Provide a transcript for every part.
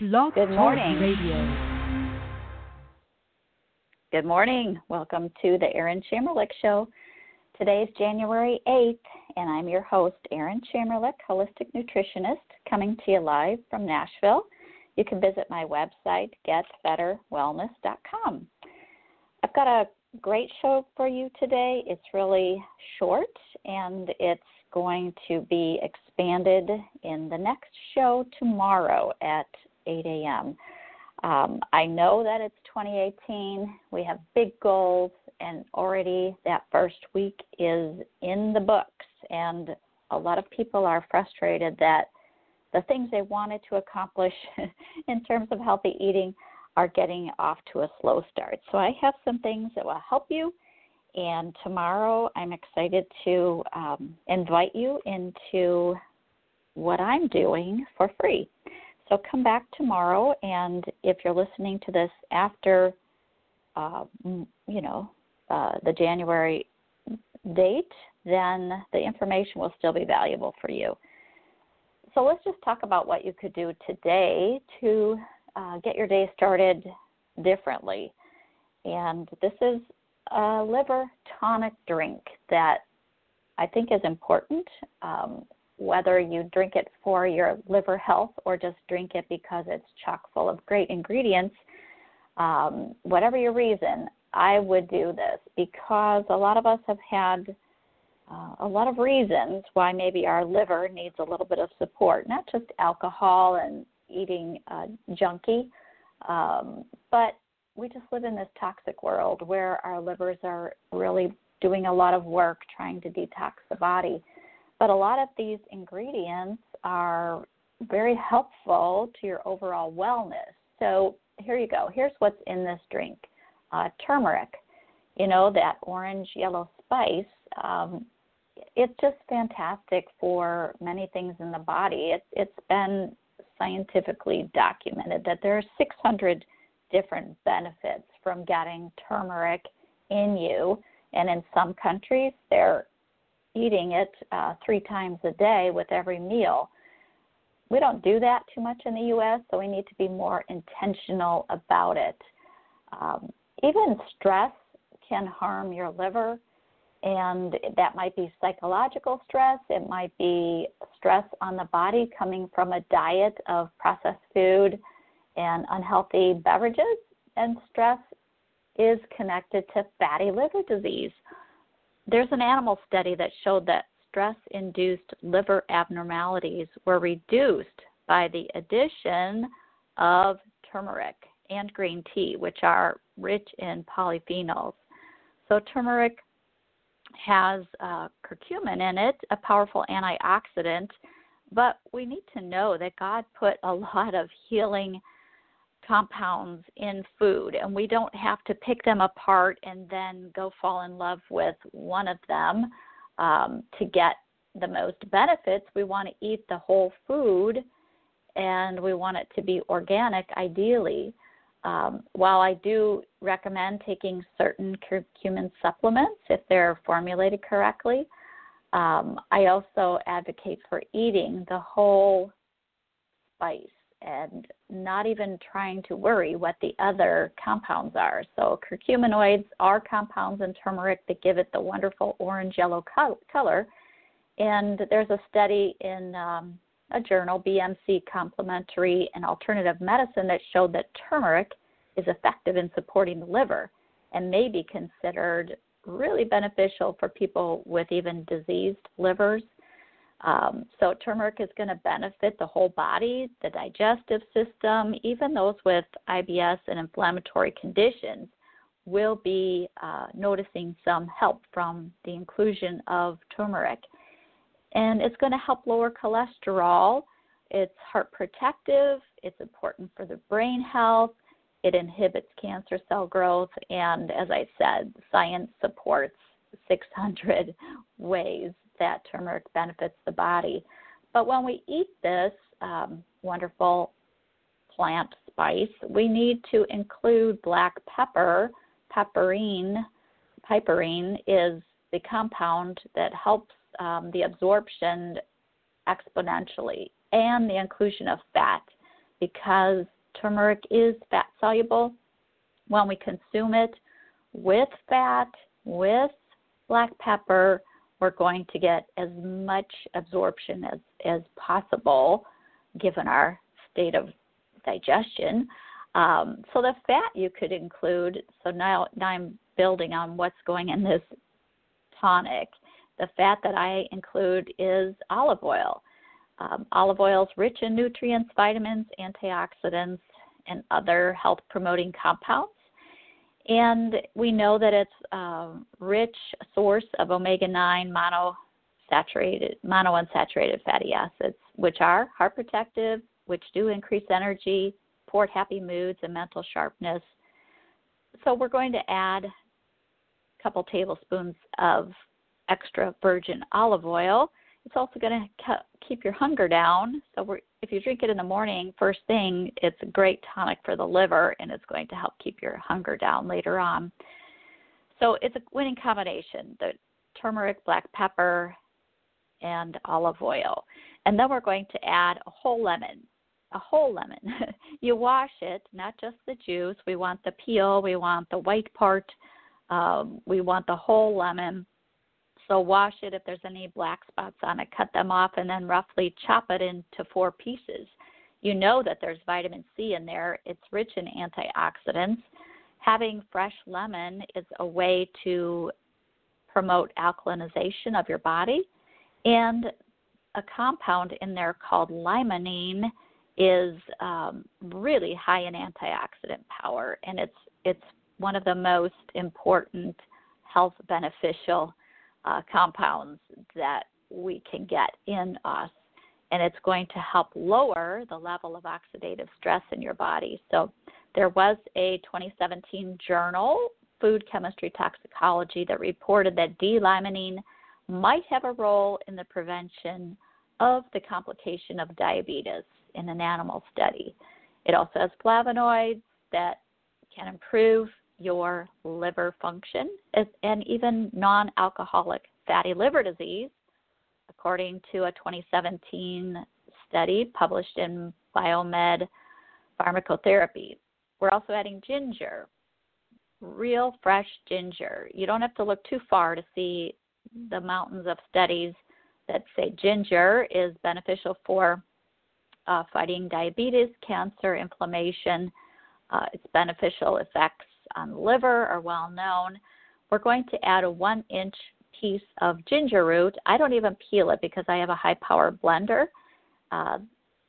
Blog Good morning. Radio. Good morning. Welcome to the Erin Chamerlik Show. Today is January 8th, and I'm your host, Erin Chamerlik, holistic nutritionist, coming to you live from Nashville. You can visit my website, getbetterwellness.com. I've got a great show for you today. It's really short, and it's going to be expanded in the next show tomorrow at 8 a.m. Um, I know that it's 2018. We have big goals, and already that first week is in the books. And a lot of people are frustrated that the things they wanted to accomplish in terms of healthy eating are getting off to a slow start. So I have some things that will help you. And tomorrow, I'm excited to um, invite you into what I'm doing for free. So come back tomorrow, and if you're listening to this after, uh, you know, uh, the January date, then the information will still be valuable for you. So let's just talk about what you could do today to uh, get your day started differently. And this is a liver tonic drink that I think is important. Um, whether you drink it for your liver health or just drink it because it's chock full of great ingredients, um, whatever your reason, I would do this because a lot of us have had uh, a lot of reasons why maybe our liver needs a little bit of support, not just alcohol and eating uh, junky, um, but we just live in this toxic world where our livers are really doing a lot of work trying to detox the body. But a lot of these ingredients are very helpful to your overall wellness. So here you go. Here's what's in this drink uh, turmeric. You know, that orange yellow spice. Um, it's just fantastic for many things in the body. It, it's been scientifically documented that there are 600 different benefits from getting turmeric in you. And in some countries, they're eating it uh, three times a day with every meal. We don't do that too much in the U.S., so we need to be more intentional about it. Um, even stress can harm your liver, and that might be psychological stress. It might be stress on the body coming from a diet of processed food and unhealthy beverages, and stress is connected to fatty liver disease. There's an animal study that showed that stress induced liver abnormalities were reduced by the addition of turmeric and green tea, which are rich in polyphenols. So, turmeric has uh, curcumin in it, a powerful antioxidant, but we need to know that God put a lot of healing compounds in food, and we don't have to pick them apart and then go fall in love with one of them um, to get the most benefits. We want to eat the whole food and we want it to be organic, ideally. Um, while I do recommend taking certain curcumin supplements if they're formulated correctly, um, I also advocate for eating the whole spice and not even trying to worry what the other compounds are. So, curcuminoids are compounds in turmeric that give it the wonderful orange yellow color. And there's a study in um, a journal, BMC Complementary and Alternative Medicine, that showed that turmeric is effective in supporting the liver and may be considered really beneficial for people with even diseased livers um, so, turmeric is going to benefit the whole body, the digestive system, even those with IBS and inflammatory conditions will be uh, noticing some help from the inclusion of turmeric. And it's going to help lower cholesterol. It's heart protective, it's important for the brain health, it inhibits cancer cell growth, and as I said, science supports 600 ways that turmeric benefits the body. But when we eat this um, wonderful plant spice, we need to include black pepper. Piperine, piperine is the compound that helps um, the absorption exponentially and the inclusion of fat. because turmeric is fat soluble. When we consume it with fat, with black pepper, we're going to get as much absorption as, as possible given our state of digestion. Um, so the fat you could include. So now, now I'm building on what's going in this tonic. The fat that I include is olive oil. Um, olive oil is rich in nutrients, vitamins, antioxidants, and other health promoting compounds. And we know that it's a rich source of omega 9 monosaturated, monounsaturated fatty acids, which are heart protective, which do increase energy, support happy moods, and mental sharpness. So we're going to add a couple tablespoons of extra virgin olive oil. It's also going to keep your hunger down. So if you drink it in the morning, first thing, it's a great tonic for the liver, and it's going to help keep your hunger down later on. So it's a winning combination: the turmeric, black pepper, and olive oil. And then we're going to add a whole lemon. A whole lemon. you wash it, not just the juice. We want the peel. We want the white part. Um, we want the whole lemon so wash it if there's any black spots on it, cut them off, and then roughly chop it into four pieces. You know that there's vitamin C in there. It's rich in antioxidants. Having fresh lemon is a way to promote alkalinization of your body. And a compound in there called limonene is um, really high in antioxidant power, and it's it's one of the most important health beneficial uh, compounds that we can get in us. And it's going to help lower the level of oxidative stress in your body. So, there was a 2017 journal, Food Chemistry Toxicology, that reported that D-limonene might have a role in the prevention of the complication of diabetes in an animal study. It also has flavonoids that can improve your liver function and even non alcoholic fatty liver disease, according to a 2017 study published in Biomed Pharmacotherapy. We're also adding ginger, real fresh ginger. You don't have to look too far to see the mountains of studies that say ginger is beneficial for uh, fighting diabetes, cancer, inflammation. Uh, its beneficial effects on the liver are well known. We're going to add a one inch piece of ginger root. I don't even peel it because I have a high power blender. Uh,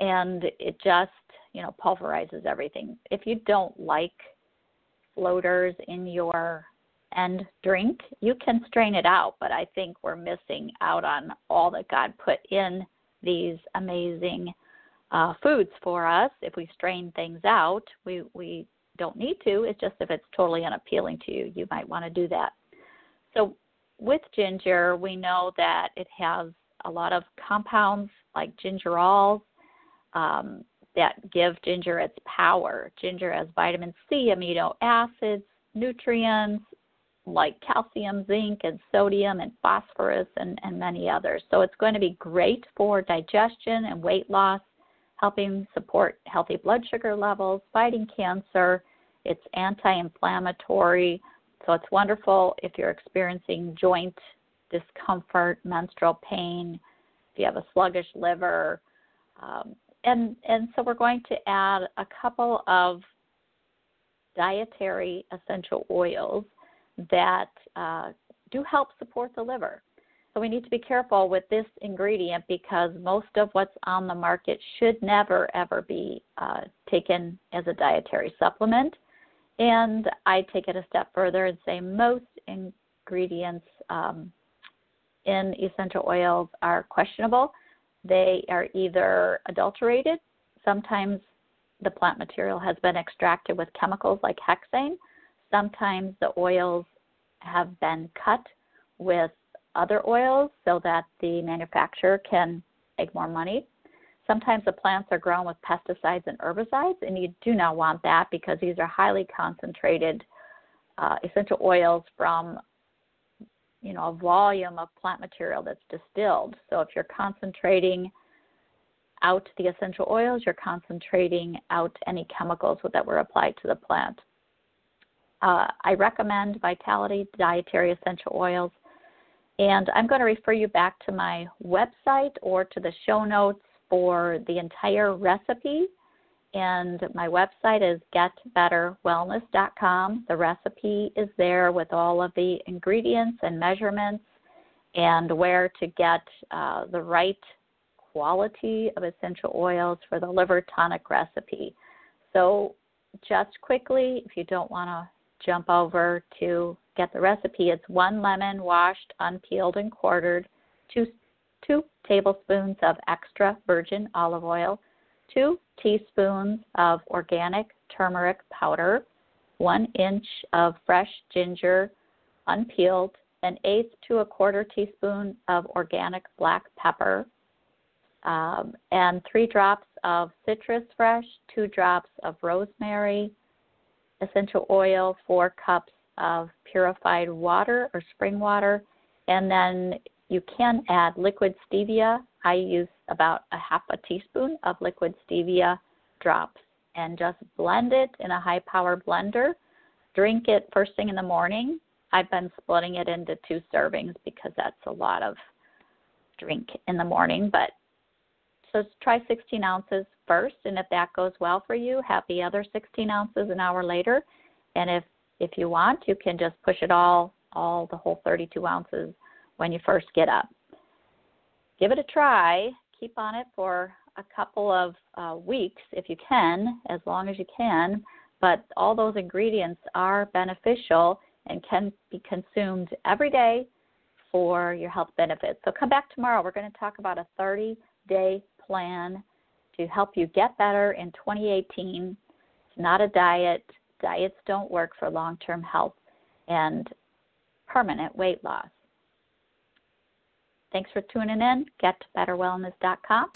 and it just, you know, pulverizes everything. If you don't like floaters in your end drink, you can strain it out, but I think we're missing out on all that God put in these amazing uh, foods for us. If we strain things out, we, we don't need to. It's just if it's totally unappealing to you, you might want to do that. So with ginger, we know that it has a lot of compounds like gingerols um, that give ginger its power. Ginger has vitamin C, amino acids, nutrients like calcium, zinc, and sodium, and phosphorus, and, and many others. So it's going to be great for digestion and weight loss helping support healthy blood sugar levels, fighting cancer. It's anti inflammatory. So it's wonderful if you're experiencing joint discomfort, menstrual pain, if you have a sluggish liver. Um, and, and so we're going to add a couple of dietary essential oils that uh, do help support the liver. So we need to be careful with this ingredient because most of what's on the market should never ever be uh, taken as a dietary supplement. And I take it a step further and say most ingredients um, in essential oils are questionable. They are either adulterated, sometimes the plant material has been extracted with chemicals like hexane, sometimes the oils have been cut with other oils so that the manufacturer can make more money. Sometimes the plants are grown with pesticides and herbicides, and you do not want that because these are highly concentrated uh, essential oils from you know a volume of plant material that's distilled. So if you're concentrating out the essential oils, you're concentrating out any chemicals that were applied to the plant. Uh, I recommend Vitality Dietary Essential Oils, and I'm going to refer you back to my website or to the show notes for the entire recipe. And my website is getbetterwellness.com. The recipe is there with all of the ingredients and measurements and where to get uh, the right quality of essential oils for the liver tonic recipe. So, just quickly, if you don't want to jump over to get the recipe, it's one lemon washed, unpeeled, and quartered, two, two tablespoons of extra virgin olive oil, two teaspoons of organic turmeric powder, one inch of fresh ginger, unpeeled, an eighth to a quarter teaspoon of organic black pepper, um, and three drops of citrus fresh, two drops of rosemary, essential oil, four cups of purified water or spring water, and then you can add liquid stevia. I use about a half a teaspoon of liquid stevia drops and just blend it in a high power blender. Drink it first thing in the morning I've been splitting it into two servings because that's a lot of drink in the morning. But so try 16 ounces first, and if that goes well for you, have the other 16 ounces an hour later. And if if you want, you can just push it all all the whole 32 ounces when you first get up. Give it a try. Keep on it for a couple of uh, weeks if you can, as long as you can. But all those ingredients are beneficial and can be consumed every day for your health benefits. So come back tomorrow. We're going to talk about a 30 day plan to help you get better in 2018. It's not a diet. Diets don't work for long term health and permanent weight loss. Thanks for tuning in. GetBetterWellness.com.